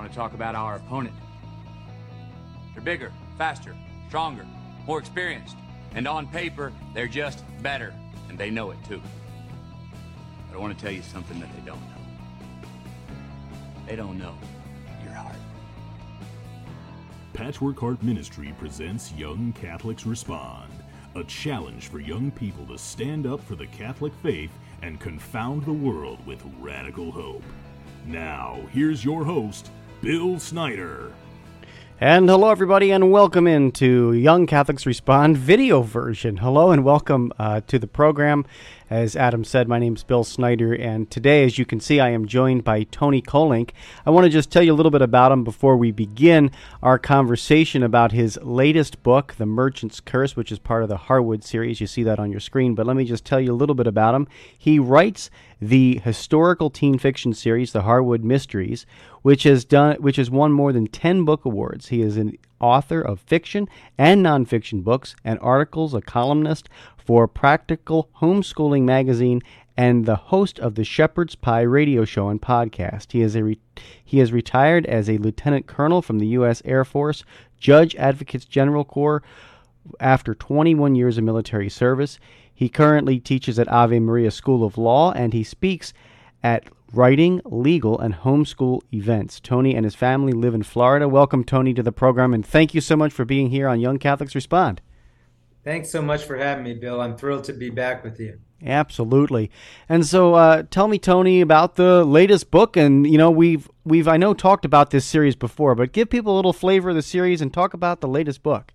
want to talk about our opponent. They're bigger, faster, stronger, more experienced, and on paper, they're just better, and they know it too. But I want to tell you something that they don't know. They don't know your heart. Patchwork Heart Ministry presents Young Catholics Respond, a challenge for young people to stand up for the Catholic faith and confound the world with radical hope. Now, here's your host, Bill Snyder. And hello, everybody, and welcome into Young Catholics Respond video version. Hello, and welcome uh, to the program. As Adam said, my name is Bill Snyder, and today, as you can see, I am joined by Tony Kolenc. I want to just tell you a little bit about him before we begin our conversation about his latest book, The Merchant's Curse, which is part of the Harwood series. You see that on your screen, but let me just tell you a little bit about him. He writes the historical teen fiction series, The Harwood Mysteries, which has done which has won more than 10 book awards. He is an author of fiction and nonfiction books and articles, a columnist for Practical Homeschooling magazine and the host of the Shepherd's Pie radio show and podcast. He is a re- he has retired as a lieutenant colonel from the U.S. Air Force, Judge Advocates General Corps after 21 years of military service. He currently teaches at Ave Maria School of Law and he speaks at writing, legal, and homeschool events. Tony and his family live in Florida. Welcome, Tony, to the program, and thank you so much for being here on Young Catholics Respond. Thanks so much for having me, Bill. I'm thrilled to be back with you. Absolutely. And so, uh, tell me, Tony, about the latest book. And you know, we've we've I know talked about this series before, but give people a little flavor of the series and talk about the latest book.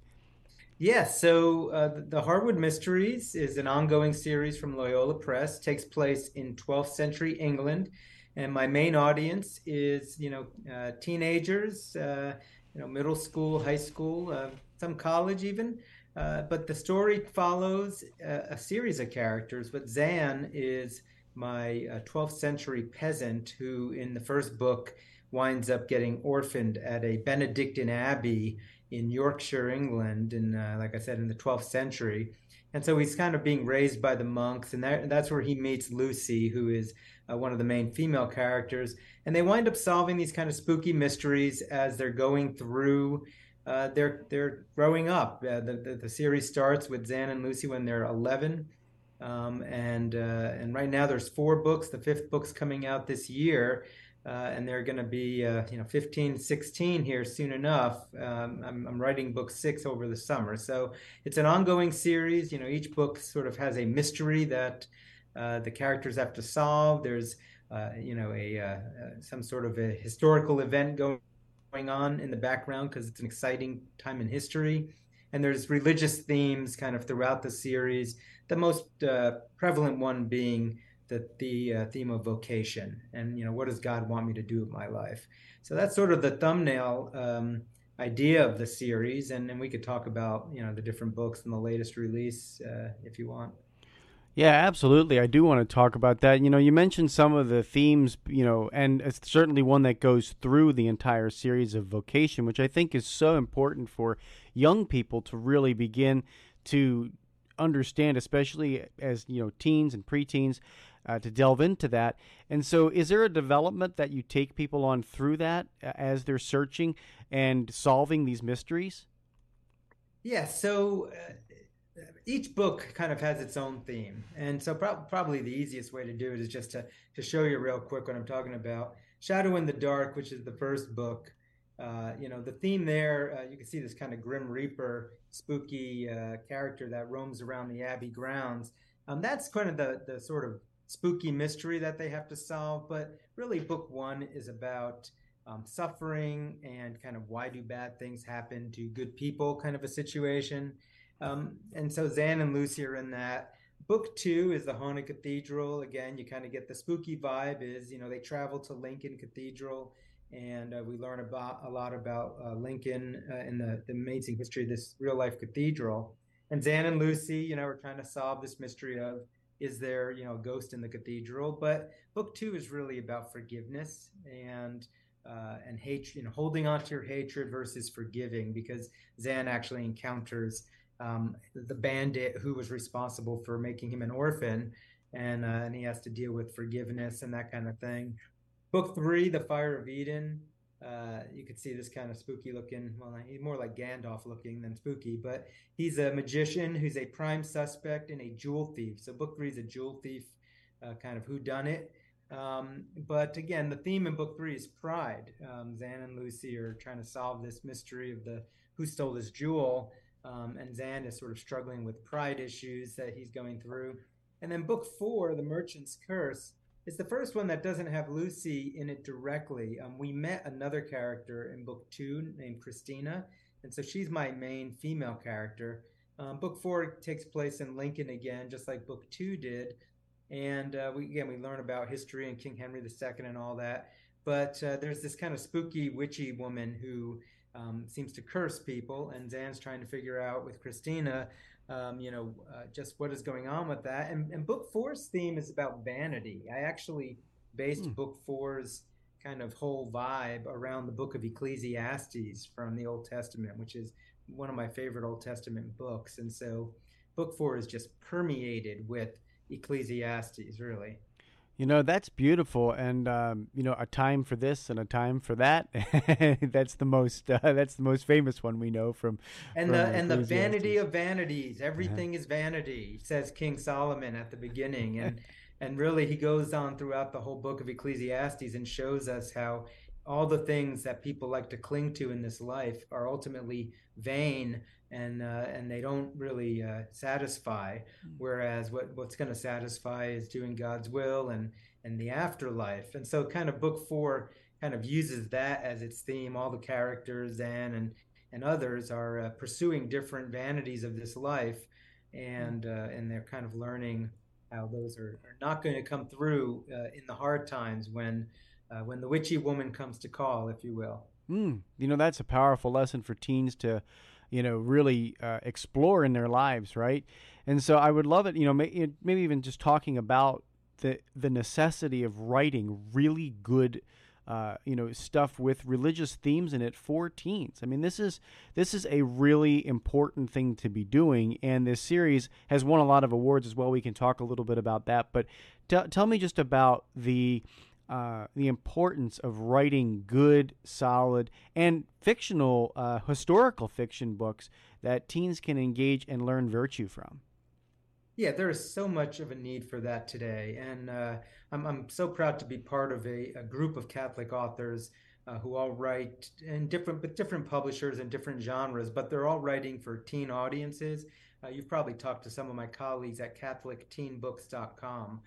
Yeah, so uh, the Harwood Mysteries is an ongoing series from Loyola Press. Takes place in 12th century England, and my main audience is you know uh, teenagers, uh, you know middle school, high school, uh, some college even. Uh, but the story follows a, a, series of characters. But Zan is my 12th uh, century peasant who, in the first book, winds up getting orphaned at a Benedictine abbey in Yorkshire, England, in uh, like I said, in the 12th century. And so he's kind of being raised by the monks, and that, that's where he meets Lucy, who is uh, one of the main female characters. And they wind up solving these kind of spooky mysteries as they're going through. Uh, they're they're growing up. Uh, the, the, the series starts with Zan and Lucy when they're 11, um, and uh, and right now there's four books. The fifth book's coming out this year, uh, and they're going to be uh, you know 15 16 here soon enough. Um, I'm, I'm, writing book six over the summer. So it's an ongoing series. You know each book sort of has a mystery that uh, the characters have to solve. There's uh, you know a uh, uh, some sort of a historical event going on in the background because it's an exciting time in history. And there's religious themes kind of throughout the series. The most prevalent one being the the uh, theme of vocation and you know what does God want me to do with my life. So that's sort of the thumbnail um, idea of the series, and then we could talk about you know the different books and the latest release uh, if you want. Yeah, absolutely. I do want to talk about that. You know, you mentioned some of the themes, you know, and it's certainly one that goes through the entire series of vocation, which I think is so important for young people to really begin to understand, especially as, you know, teens and preteens, uh, to delve into that. And so, is there a development that you take people on through that uh, as they're searching and solving these mysteries? Yeah. So, uh, each book kind of has its own theme, and so pro- probably the easiest way to do it is just to to show you real quick what I'm talking about. Shadow in the Dark, which is the first book. Uh, you know the theme there. Uh, you can see this kind of grim reaper, spooky uh, character that roams around the abbey grounds. Um, that's kind of the the sort of spooky mystery that they have to solve. But really, book one is about um, suffering and kind of why do bad things happen to good people kind of a situation. Um, and so Zan and Lucy are in that. Book two is the Haunted Cathedral. Again, you kind of get the spooky vibe. Is you know they travel to Lincoln Cathedral, and uh, we learn about a lot about uh, Lincoln uh, and the, the amazing history of this real life cathedral. And Zan and Lucy, you know, are trying to solve this mystery of is there you know a ghost in the cathedral but book two is really about forgiveness and uh, and hatred you know holding on to your hatred versus forgiving because zan actually encounters um, the bandit who was responsible for making him an orphan and uh, and he has to deal with forgiveness and that kind of thing. Book three the fire of eden uh, you could see this kind of spooky looking. Well, he's more like Gandalf looking than spooky, but he's a magician who's a prime suspect in a jewel thief. So book three is a jewel thief, uh, kind of who done it. Um, but again, the theme in book three is pride. Um, Zan and Lucy are trying to solve this mystery of the who stole this jewel, um, and Zan is sort of struggling with pride issues that he's going through. And then book four, The Merchant's Curse, is the first one that doesn't have Lucy in it directly. Um, we met another character in book two named Christina, and so she's my main female character. Um, book four takes place in Lincoln again, just like book two did, and uh, we again we learn about history and King Henry II and all that. But uh, there's this kind of spooky, witchy woman who um, seems to curse people, and Zan's trying to figure out with Christina um, you know, uh, just what is going on with that. And, and, book four's theme is about vanity. I actually based hmm. book four's kind of whole vibe around the book of Ecclesiastes from the Old Testament, which is one of my favorite Old Testament books. And so book four is just permeated with Ecclesiastes, really. You know that's beautiful, and um, you know a time for this and a time for that. that's the most uh, that's the most famous one we know from. And from the and the vanity of vanities, everything uh-huh. is vanity, says King Solomon at the beginning, and and really he goes on throughout the whole book of Ecclesiastes and shows us how all the things that people like to cling to in this life are ultimately vain and uh, and they don't really uh, satisfy. Hmm. Whereas what what's going to satisfy is doing God's will and and the afterlife. And so, kind of book four kind of uses that as its theme. All the characters and and and others are uh, pursuing different vanities of this life, and hmm. uh, and they're kind of learning how those are, are not going to come through uh, in the hard times when uh, when the witchy woman comes to call, if you will. Mm, you know, that's a powerful lesson for teens to, you know, really uh, explore in their lives, right? And so I would love it, you know, may, maybe even just talking about the the necessity of writing really good. Uh, you know stuff with religious themes in it for teens. I mean, this is this is a really important thing to be doing, and this series has won a lot of awards as well. We can talk a little bit about that, but t- tell me just about the uh, the importance of writing good, solid, and fictional, uh, historical fiction books that teens can engage and learn virtue from. Yeah, there is so much of a need for that today, and uh, I'm I'm so proud to be part of a, a group of Catholic authors uh, who all write in different but different publishers and different genres, but they're all writing for teen audiences. Uh, you've probably talked to some of my colleagues at CatholicTeenBooks.com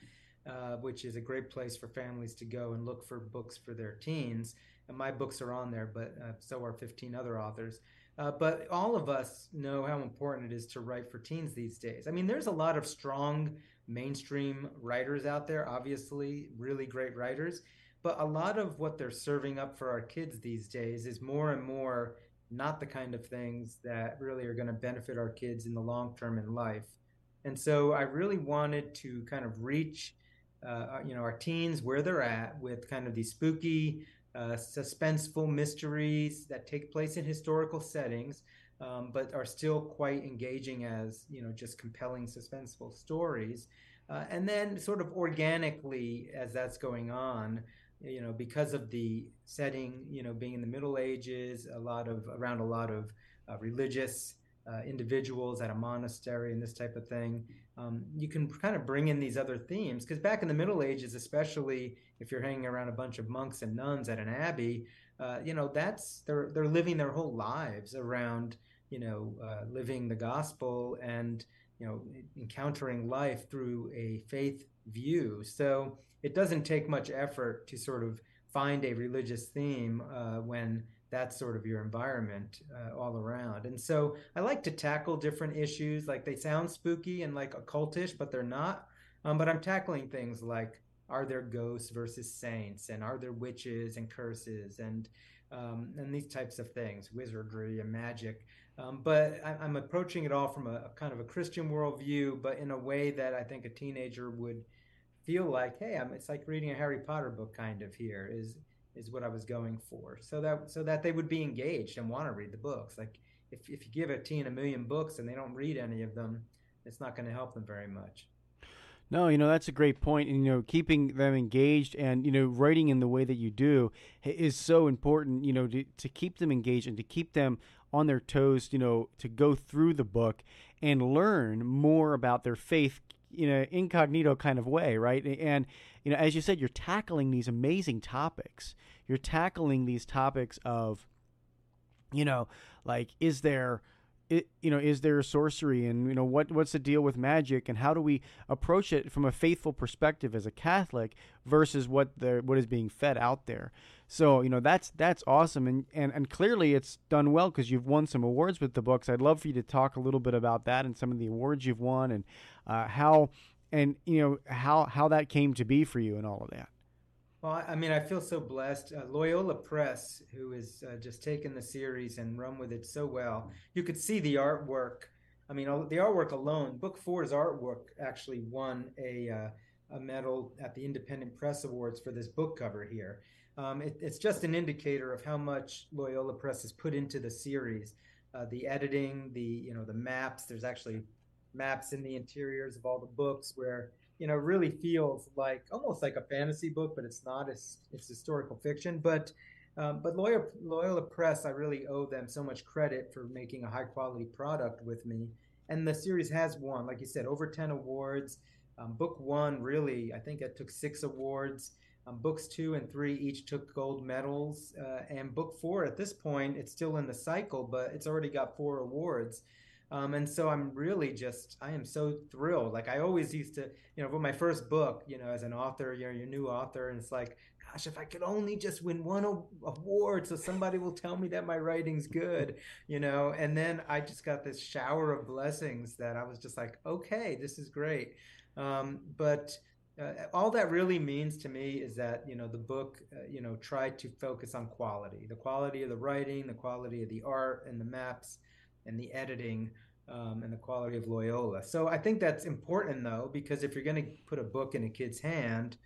uh, which is a great place for families to go and look for books for their teens. And my books are on there, but uh, so are 15 other authors. Uh, but all of us know how important it is to write for teens these days. I mean, there's a lot of strong mainstream writers out there, obviously, really great writers. But a lot of what they're serving up for our kids these days is more and more not the kind of things that really are going to benefit our kids in the long term in life. And so I really wanted to kind of reach uh, you know our teens where they're at with kind of these spooky uh, suspenseful mysteries that take place in historical settings um, but are still quite engaging as you know just compelling suspenseful stories uh, and then sort of organically as that's going on you know because of the setting you know being in the middle ages a lot of around a lot of uh, religious uh, individuals at a monastery and this type of thing. Um, you can kind of bring in these other themes because back in the Middle Ages, especially if you're hanging around a bunch of monks and nuns at an abbey, uh, you know that's they're they're living their whole lives around you know uh, living the gospel and you know encountering life through a faith view. So it doesn't take much effort to sort of find a religious theme uh, when that's sort of your environment uh, all around. And so I like to tackle different issues. Like they sound spooky and like occultish, but they're not. Um, but I'm tackling things like are there ghosts versus saints, and are there witches and curses, and um, and these types of things, wizardry and magic. Um, but I, am approaching it all from a, a, kind of a Christian worldview, but in a way that I think a teenager would feel like, hey, I'm, it's like reading a Harry Potter book, kind of. Here is is what I was going for. So that so that they would be engaged and want to read the books. Like if if you give a teen a million books and they don't read any of them, it's not going to help them very much. No, you know that's a great point, and you know keeping them engaged and you know writing in the way that you do is so important. You know to, to keep them engaged and to keep them on their toes. You know to go through the book and learn more about their faith in an incognito kind of way, right? And you know, as you said, you're tackling these amazing topics. You're tackling these topics of, you know, like is there it, you know, is there sorcery and you know what what's the deal with magic and how do we approach it from a faithful perspective as a Catholic versus what the what is being fed out there. So you know that's that's awesome and and, and clearly it's done well because you've won some awards with the books. I'd love for you to talk a little bit about that and some of the awards you've won and uh, how and you know how how that came to be for you and all of that. Well, I mean, I feel so blessed. Uh, Loyola Press, who has uh, just taken the series and run with it so well, you could see the artwork. I mean, the artwork alone, Book Four's artwork actually won a uh, a medal at the Independent Press Awards for this book cover here. Um, it, it's just an indicator of how much Loyola Press has put into the series. Uh, the editing, the you know the maps. There's actually maps in the interiors of all the books where you know really feels like almost like a fantasy book, but it's not. It's it's historical fiction, but. Um, but Loyola, Loyola Press, I really owe them so much credit for making a high quality product with me. And the series has won, like you said, over 10 awards. Um, book one, really, I think it took six awards. Um, books two and three each took gold medals. Uh, and book four, at this point, it's still in the cycle, but it's already got four awards. Um, and so I'm really just, I am so thrilled. Like I always used to, you know, for my first book, you know, as an author, you're your new author, and it's like, gosh, if I could only just win one award so somebody will tell me that my writing's good, you know. And then I just got this shower of blessings that I was just like, okay, this is great. Um, but uh, all that really means to me is that you know the book uh, you know tried to focus on quality the quality of the writing the quality of the art and the maps and the editing um, and the quality of Loyola. So I think that's important though, because if you're going to put a book in a kid's hand,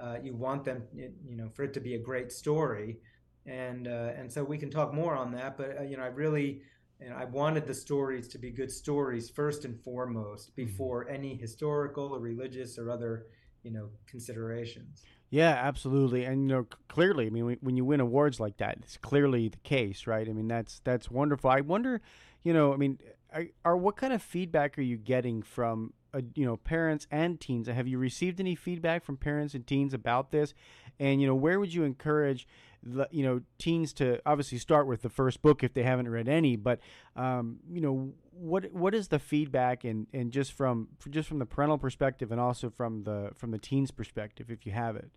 uh, you want them, you know, for it to be a great story, and uh, and so we can talk more on that. But uh, you know, I really, you know, I wanted the stories to be good stories first and foremost mm-hmm. before any historical or religious or other you know considerations. Yeah, absolutely, and you know clearly. I mean, when you win awards like that, it's clearly the case, right? I mean, that's that's wonderful. I wonder, you know, I mean, are, are what kind of feedback are you getting from uh, you know parents and teens? Have you received any feedback from parents and teens about this? And you know, where would you encourage the, you know teens to obviously start with the first book if they haven't read any? But um, you know, what what is the feedback and and just from just from the parental perspective and also from the from the teens perspective, if you have it?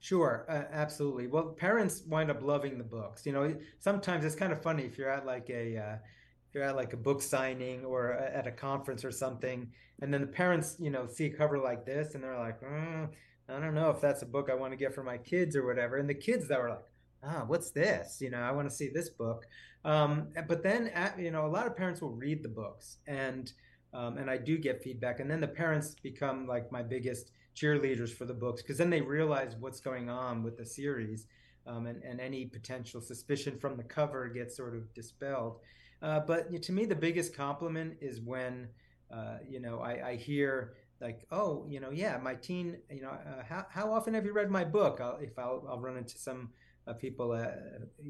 Sure, uh, absolutely. Well, parents wind up loving the books. You know, sometimes it's kind of funny if you're at like a uh, you're at like a book signing or at a conference or something, and then the parents, you know, see a cover like this and they're like, mm, I don't know if that's a book I want to get for my kids or whatever. And the kids that were like, ah, what's this? You know, I want to see this book. Um, but then, at, you know, a lot of parents will read the books and um, and I do get feedback. And then the parents become like my biggest cheerleaders for the books because then they realize what's going on with the series. Um, and, and any potential suspicion from the cover gets sort of dispelled. Uh, but to me, the biggest compliment is when, uh, you know, I, I, hear like, oh, you know, yeah, my teen, you know, uh, how, how often have you read my book? I'll, if I'll, I'll run into some uh, people uh,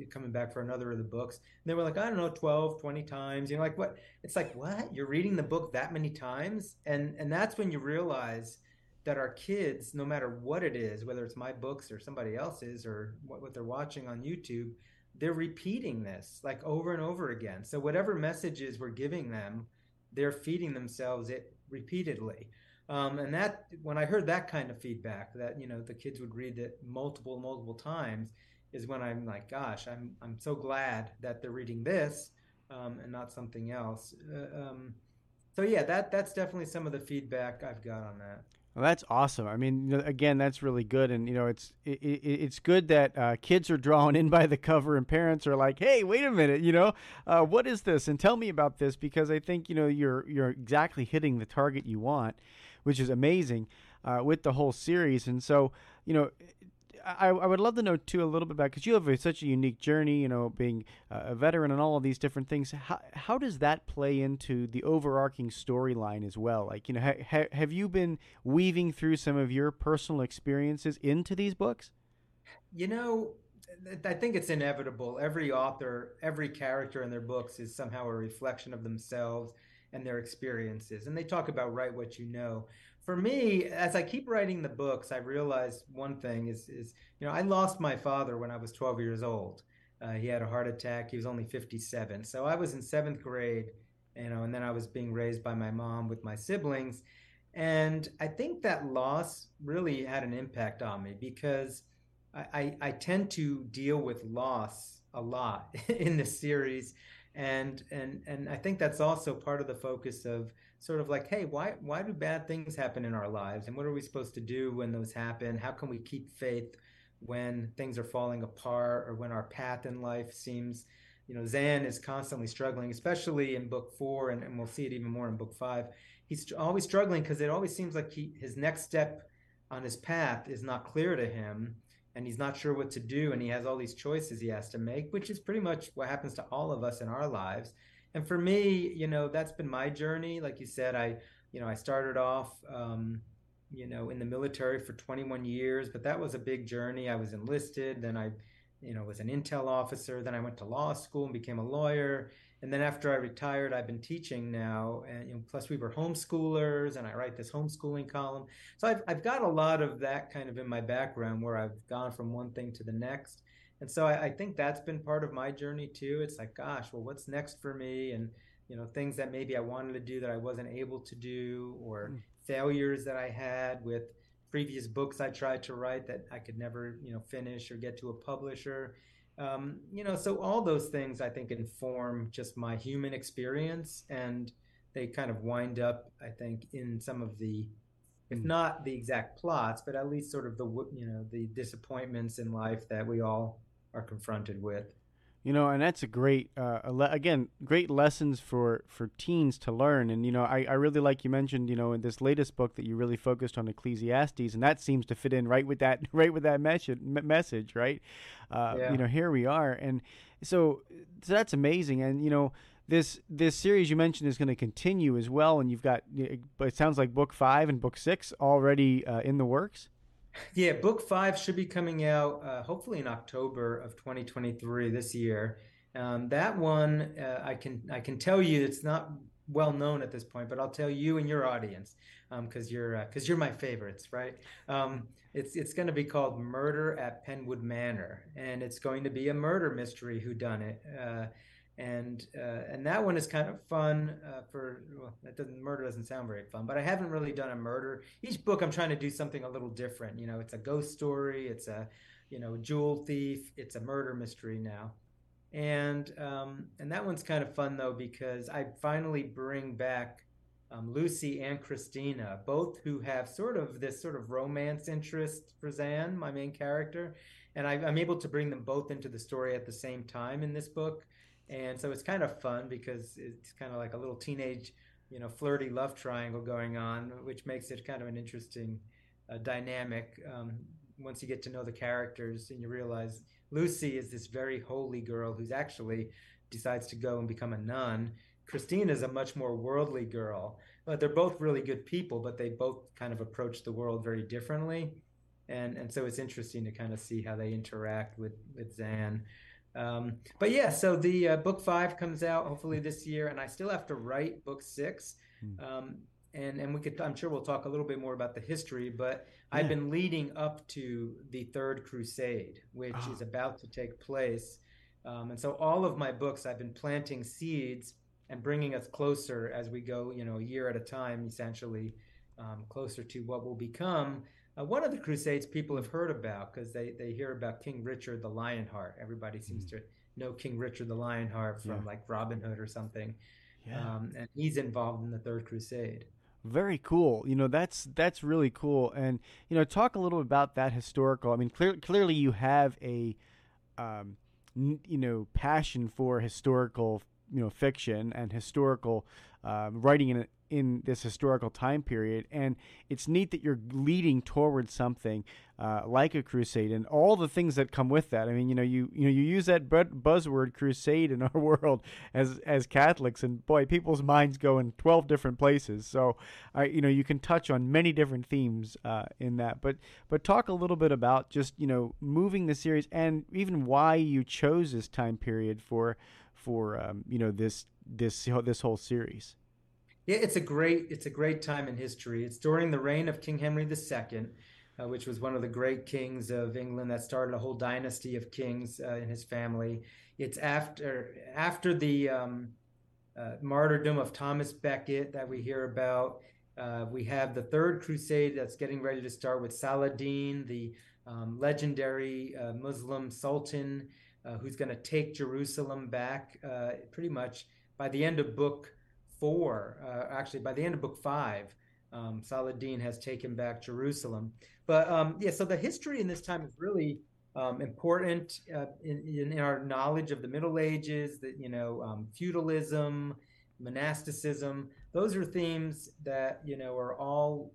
coming back for another of the books, and they were like, I don't know, 12, 20 times, you know, like what? It's like, what? You're reading the book that many times? And, and that's when you realize that our kids, no matter what it is, whether it's my books or somebody else's or what, what they're watching on YouTube, they're repeating this like over and over again. So whatever messages we're giving them, they're feeding themselves it repeatedly. Um, and that when I heard that kind of feedback, that you know the kids would read it multiple, multiple times, is when I'm like, gosh, I'm I'm so glad that they're reading this um, and not something else. Uh, um, so yeah, that that's definitely some of the feedback I've got on that. Well, that's awesome. I mean, again, that's really good, and you know, it's it, it, it's good that uh, kids are drawn in by the cover, and parents are like, "Hey, wait a minute, you know, uh, what is this?" And tell me about this because I think you know you're you're exactly hitting the target you want, which is amazing uh, with the whole series. And so, you know, I, I would love to know too a little bit about because you have a, such a unique journey. You know, being a veteran and all of these different things. How how does that play into the overarching storyline as well? Like, you know, ha, ha, have you been weaving through some of your personal experiences into these books? You know, I think it's inevitable. Every author, every character in their books is somehow a reflection of themselves and their experiences. And they talk about write what you know. For me, as I keep writing the books, I realized one thing is, is you know, I lost my father when I was 12 years old. Uh, he had a heart attack. He was only 57. So I was in seventh grade, you know, and then I was being raised by my mom with my siblings. And I think that loss really had an impact on me because I, I, I tend to deal with loss a lot in this series and and and I think that's also part of the focus of sort of like, hey, why why do bad things happen in our lives, and what are we supposed to do when those happen? How can we keep faith when things are falling apart, or when our path in life seems, you know, Zan is constantly struggling, especially in book four, and, and we'll see it even more in book five. He's always struggling because it always seems like he his next step on his path is not clear to him and he's not sure what to do and he has all these choices he has to make which is pretty much what happens to all of us in our lives. And for me you know that's been my journey. Like you said i you know i started off um, you know in the military for 21 years but that was a big journey. I was enlisted then i you know was an intel officer then i went to law school and became a lawyer and then after I retired, I've been teaching now, and you know, plus we were homeschoolers, and I write this homeschooling column. So I've I've got a lot of that kind of in my background, where I've gone from one thing to the next, and so I, I think that's been part of my journey too. It's like, gosh, well, what's next for me, and you know, things that maybe I wanted to do that I wasn't able to do, or mm. failures that I had with previous books I tried to write that I could never, you know, finish or get to a publisher um, you know so all those things i think inform just my human experience and they kind of wind up i think in some of the if hmm. not the exact plots but at least sort of the you know the disappointments in life that we all are confronted with you know, and that's a great, uh, again, great lessons for, for teens to learn. And, you know, I, I really like you mentioned, you know, in this latest book that you really focused on Ecclesiastes, and that seems to fit in right with that, right with that message, message right? Uh, yeah. You know, here we are. And so, so that's amazing. And, you know, this, this series you mentioned is going to continue as well. And you've got, but it sounds like book five and book six already uh, in the works. Yeah, book five should be coming out uh, hopefully in October of 2023 this year. Um, that one, uh, I can I can tell you it's not well known at this point, but I'll tell you and your audience because um, you're because uh, you're my favorites, right? Um, it's it's going to be called Murder at Penwood Manor, and it's going to be a murder mystery who done it. And uh, and that one is kind of fun uh, for well, that doesn't murder doesn't sound very fun, but I haven't really done a murder. Each book I'm trying to do something a little different. You know, it's a ghost story, it's a you know jewel thief, it's a murder mystery now, and um, and that one's kind of fun though because I finally bring back. Um, Lucy and Christina, both who have sort of this sort of romance interest for Zan, my main character, and I, I'm able to bring them both into the story at the same time in this book and so it's kind of fun because it's kind of like a little teenage you know flirty love triangle going on which makes it kind of an interesting uh, dynamic um, once you get to know the characters and you realize lucy is this very holy girl who's actually decides to go and become a nun. Christine is a much more worldly girl but they're both really good people but they both kind of approach the world very differently. And and so it's interesting to kind of see how they interact with with zan um, but yeah, so the uh, book five comes out hopefully this year, and I still have to write book six. Hmm. Um, and and we could, I'm sure we'll talk a little bit more about the history, but yeah. I've been leading up to the Third Crusade, which oh. is about to take place. Um, and so all of my books, I've been planting seeds and bringing us closer as we go, you know, a year at a time, essentially, um, closer to what will become uh, one of the Crusades people have heard about because they, they hear about King Richard the Lionheart. Everybody seems mm-hmm. to know King Richard the Lionheart from yeah. like Robin Hood or something. Yeah. Um, and he's involved in the Third Crusade. Very cool. You know, that's that's really cool. And you know, talk a little about that historical. I mean, clear, clearly you have a um, n- you know passion for historical you know fiction and historical um, writing in in this historical time period, and it's neat that you're leading towards something uh, like a crusade and all the things that come with that. I mean, you know, you you know, you use that buzzword crusade in our world as as Catholics, and boy, people's minds go in twelve different places. So, I you know, you can touch on many different themes uh, in that. But but talk a little bit about just you know moving the series and even why you chose this time period for for um, you know this this this whole series. Yeah, it's a great it's a great time in history. It's during the reign of King Henry II, uh, which was one of the great kings of England that started a whole dynasty of kings uh, in his family. It's after after the um, uh, martyrdom of Thomas Becket that we hear about. Uh, we have the Third Crusade that's getting ready to start with Saladin, the um, legendary uh, Muslim sultan uh, who's going to take Jerusalem back pretty much by the end of book four, uh, actually by the end of book five, um, Saladin has taken back Jerusalem. But um, yeah, so the history in this time is really um, important uh, in, in, our knowledge of the Middle Ages, that you know, um, feudalism, monasticism. Those are themes that you know are all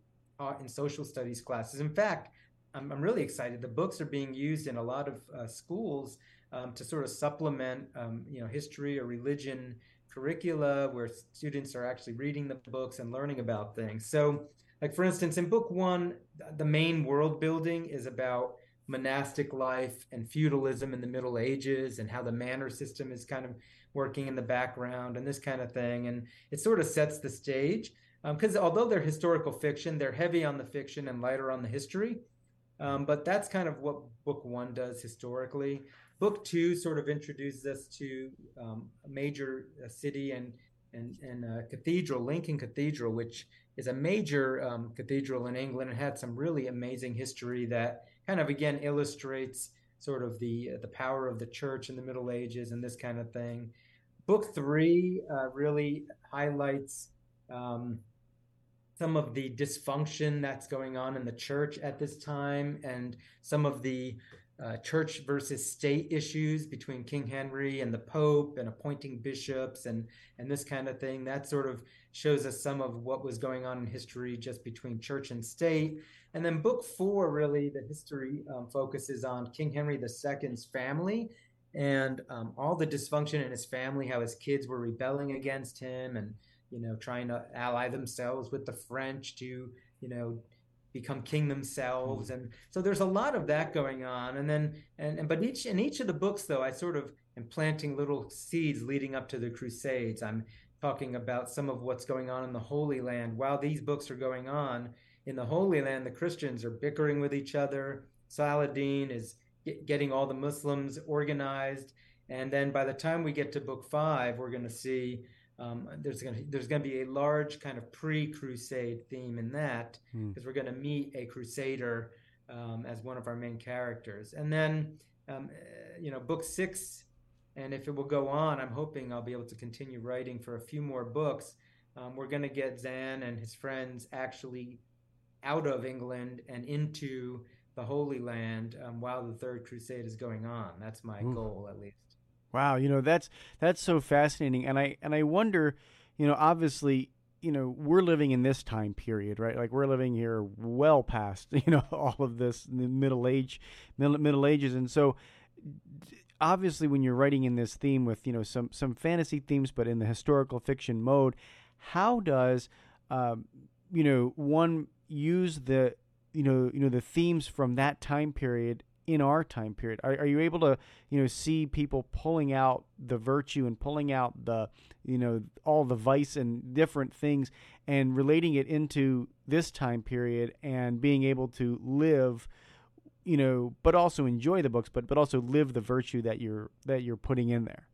in social studies classes. In fact, I'm, I'm, really excited. The books are being used in a lot of uh, schools um, to sort of supplement, um, you know, history or religion curricula where students are actually reading the books and learning about things. So, like for instance, in book one, the main world building is about monastic life and feudalism in the Middle Ages and how the manor system is kind of working in the background and this kind of thing. And it sort of sets the stage because um, although they're historical fiction, they're heavy on the fiction and lighter on the history. Um, but that's kind of what book one does historically. Book two sort of introduces us to um, a major uh, city and and and a cathedral, Lincoln Cathedral, which is a major um, cathedral in England and had some really amazing history that kind of again illustrates sort of the uh, the power of the church in the Middle Ages and this kind of thing. Book three uh, really highlights um, some of the dysfunction that's going on in the church at this time and some of the uh, church versus state issues between King Henry and the Pope and appointing bishops and and this kind of thing. That sort of shows us some of what was going on in history just between church and state. And then book four, really, the history um, focuses on King Henry II's family and um, all the dysfunction in his family, how his kids were rebelling against him and you know trying to ally themselves with the French to you know become king themselves. Mm-hmm. And so there's a lot of that going on. And then and, and but each in each of the books though i sort of am planting little seeds leading up to the crusades. I'm talking about some of what's going on in the holy land. While these books are going on in the holy land the christians are bickering with each other. Saladin is getting all the muslims organized. And then by the time we get to book five we're going to see um, there's going to there's going to be a large kind of pre-crusade theme in that because hmm. we're going to meet a crusader um, as one of our main characters, and then um, uh, you know book six, and if it will go on, I'm hoping I'll be able to continue writing for a few more books. Um, we're going to get Zan and his friends actually out of England and into the Holy Land um, while the Third Crusade is going on. That's my Ooh. goal, at least. Wow, you know that's that's so fascinating, and I and I wonder, you know, obviously, you know, we're living in this time period, right? Like we're living here well past, you know, all of this the Middle Age, middle, middle Ages, and so obviously, when you're writing in this theme with you know some some fantasy themes, but in the historical fiction mode, how does um, you know one use the you know you know the themes from that time period in our time period? Are, are you able to, you know, see people pulling out the virtue and pulling out the, you know, all the vice and different things and relating it into this time period and being able to live, you know, but also enjoy the books, but but also live the virtue that you're that you're putting in there.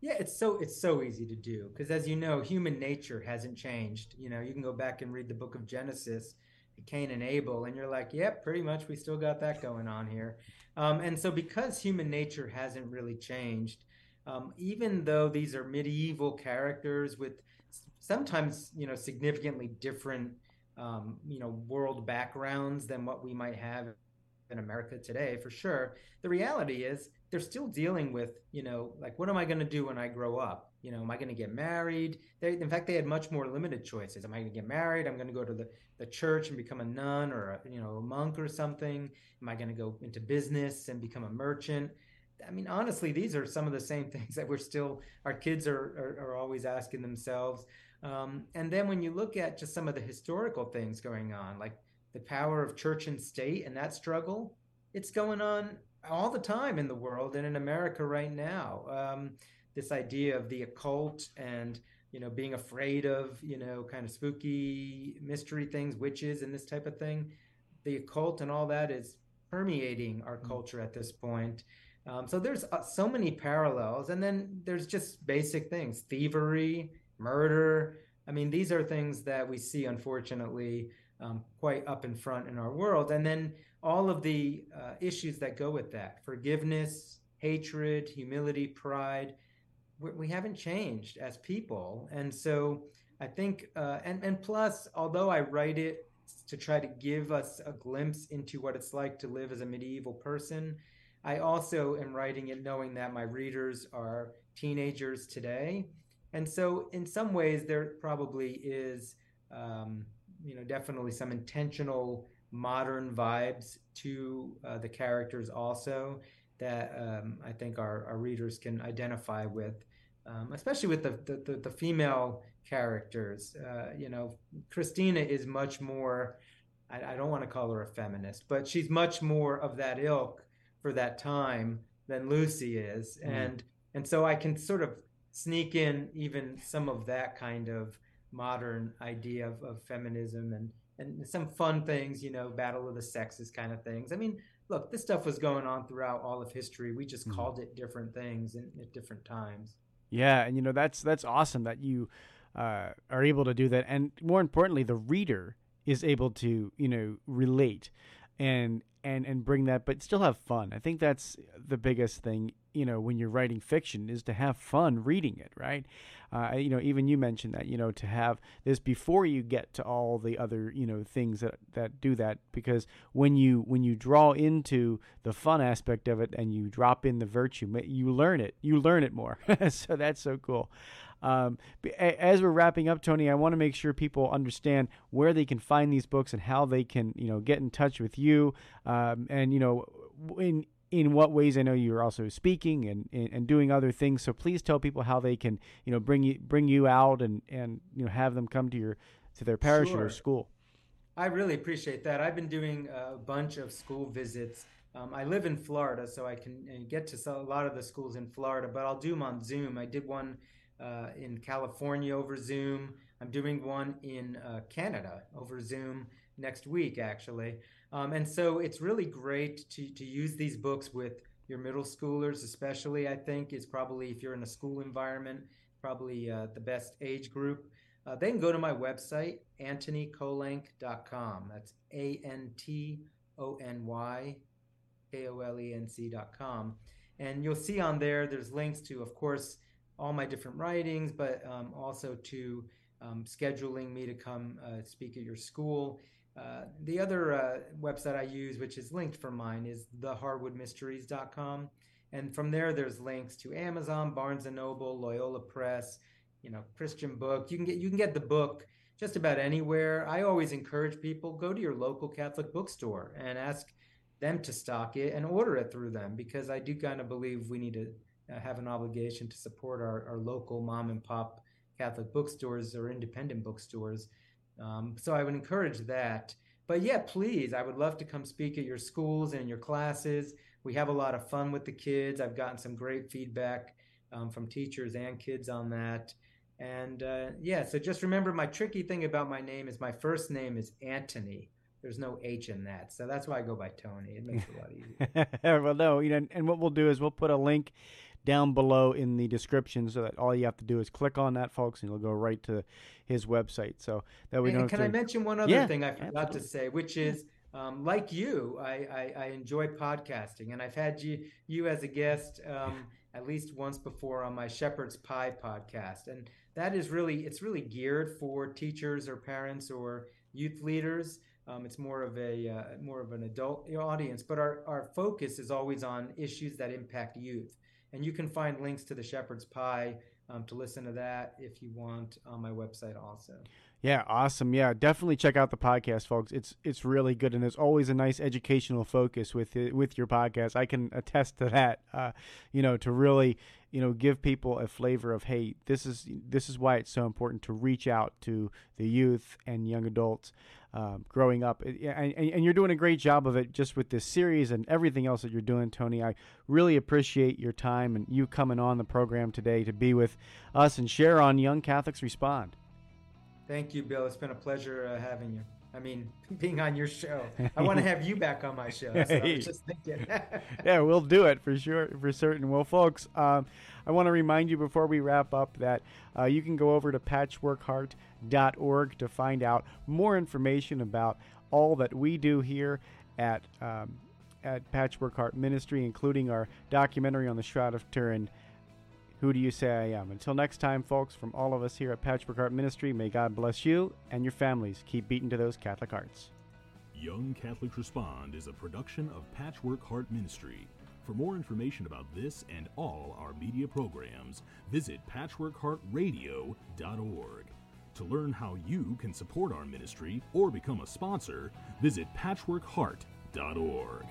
Yeah, it's so it's so easy to do because as you know, human nature hasn't changed. You know, you can go back and read the book of Genesis Cain and Abel, and you're like, yep, pretty much we still got that going on here. Um, and so, because human nature hasn't really changed, um, even though these are medieval characters with sometimes you know significantly different um, you know world backgrounds than what we might have in America today for sure. The reality is they're still dealing with, you know, like what am I going to do when I grow up? You know, am I going to get married? They, in fact, they had much more limited choices. Am I going to get married? I'm going to go to the, the church and become a nun or a, you know a monk or something. Am I going to go into business and become a merchant? I mean, honestly, these are some of the same things that we're still our kids are are, are always asking themselves. Um, and then when you look at just some of the historical things going on, like the power of church and state and that struggle, it's going on all the time in the world and in America right now. Um, this idea of the occult and you know being afraid of you know kind of spooky mystery things, witches and this type of thing. The occult and all that is permeating our mm-hmm. culture at this point. Um, so there's uh, so many parallels, and then there's just basic things: thievery, murder. I mean, these are things that we see, unfortunately, um, quite up in front in our world. And then all of the uh, issues that go with that forgiveness, hatred, humility, pride. We haven't changed as people. And so I think, uh, and, and plus, although I write it to try to give us a glimpse into what it's like to live as a medieval person, I also am writing it knowing that my readers are teenagers today. And so, in some ways, there probably is um, you know definitely some intentional modern vibes to uh, the characters also that um, I think our, our readers can identify with, um, especially with the, the, the, female characters. Uh, you know, Christina is much more, I, I, don't want to call her a feminist, but she's much more of that ilk for that time than Lucy is. Mm. And, and so I can sort of sneak in even some of that kind of modern idea of, of feminism and and some fun things, you know, battle of the sexes kind of things. I mean, look, this stuff was going on throughout all of history. We just mm-hmm. called it different things in, at different times. Yeah, and you know that's that's awesome that you uh, are able to do that, and more importantly, the reader is able to you know relate and and and bring that, but still have fun. I think that's the biggest thing you know when you're writing fiction is to have fun reading it right uh, you know even you mentioned that you know to have this before you get to all the other you know things that that do that because when you when you draw into the fun aspect of it and you drop in the virtue you learn it you learn it more. So that's so cool. Um, as we're wrapping up tony i want to make sure people understand where they can find these books and how they can you know get in touch with you. Um, and you know in in what ways I know you're also speaking and, and, doing other things. So please tell people how they can, you know, bring you bring you out and, and you know have them come to your to their parish sure. or school. I really appreciate that. I've been doing a bunch of school visits. Um, I live in Florida, so I can uh, get to a lot of the schools in Florida, but I'll do them on Zoom. I did one uh, in California over Zoom. I'm doing one in uh, Canada over Zoom next week, actually. Um, and so it's really great to, to use these books with your middle schoolers, especially, I think, is probably if you're in a school environment, probably uh, the best age group. Uh, go to my website, antonykolenc.com. That's A N T O N Y K O L E N C.com. And you'll see on there, there's links to, of course, all my different writings, but um, also to um, scheduling me to come uh, speak at your school. Uh, the other uh, website I use, which is linked for mine, is theharwoodmysteries.com. And from there, there's links to Amazon, Barnes and Noble, Loyola Press, you know, Christian book. You can get you can get the book just about anywhere. I always encourage people go to your local Catholic bookstore and ask them to stock it and order it through them because I do kind of believe we need to uh, have an obligation to support our, our local mom and pop Catholic bookstores or independent bookstores. Um, so I would encourage that. But yeah, please, I would love to come speak at your schools and your classes. We have a lot of fun with the kids. I've gotten some great feedback um, from teachers and kids on that. And uh, yeah, so just remember my tricky thing about my name is my first name is Antony. There's no H in that. So that's why I go by Tony. It makes it a lot easier. well, no, you know, and what we'll do is we'll put a link down below in the description so that all you have to do is click on that, folks, and you'll go right to his website. So that we and don't. Can to... I mention one other yeah, thing I forgot absolutely. to say, which is. Um, like you, I, I, I, enjoy podcasting, and I've had you you as a guest um, at least once before on my Shepherd's Pie podcast, and that is really it's really geared for teachers or parents or youth leaders. Um, it's more of a uh, more of an adult audience, but our, our focus is always on issues that impact youth. And you can find links to the Shepherd's Pie um, to listen to that if you want on my website also. Yeah, awesome. Yeah, definitely check out the podcast, folks. It's it's really good, and there's always a nice educational focus with it, with your podcast. I can attest to that. Uh, you know, to really you know give people a flavor of hey, this is this is why it's so important to reach out to the youth and young adults um, growing up, and, and you're doing a great job of it just with this series and everything else that you're doing, Tony. I really appreciate your time and you coming on the program today to be with us and share on Young Catholics Respond. Thank you, Bill. It's been a pleasure uh, having you. I mean, being on your show. I want to have you back on my show. So I was just thinking. yeah, we'll do it for sure, for certain. Well, folks, um, I want to remind you before we wrap up that uh, you can go over to patchworkheart.org to find out more information about all that we do here at um, at Patchwork Heart Ministry, including our documentary on the Shroud of Turin who do you say I am? Until next time, folks, from all of us here at Patchwork Heart Ministry, may God bless you and your families. Keep beating to those Catholic hearts. Young Catholics Respond is a production of Patchwork Heart Ministry. For more information about this and all our media programs, visit patchworkheartradio.org. To learn how you can support our ministry or become a sponsor, visit patchworkheart.org.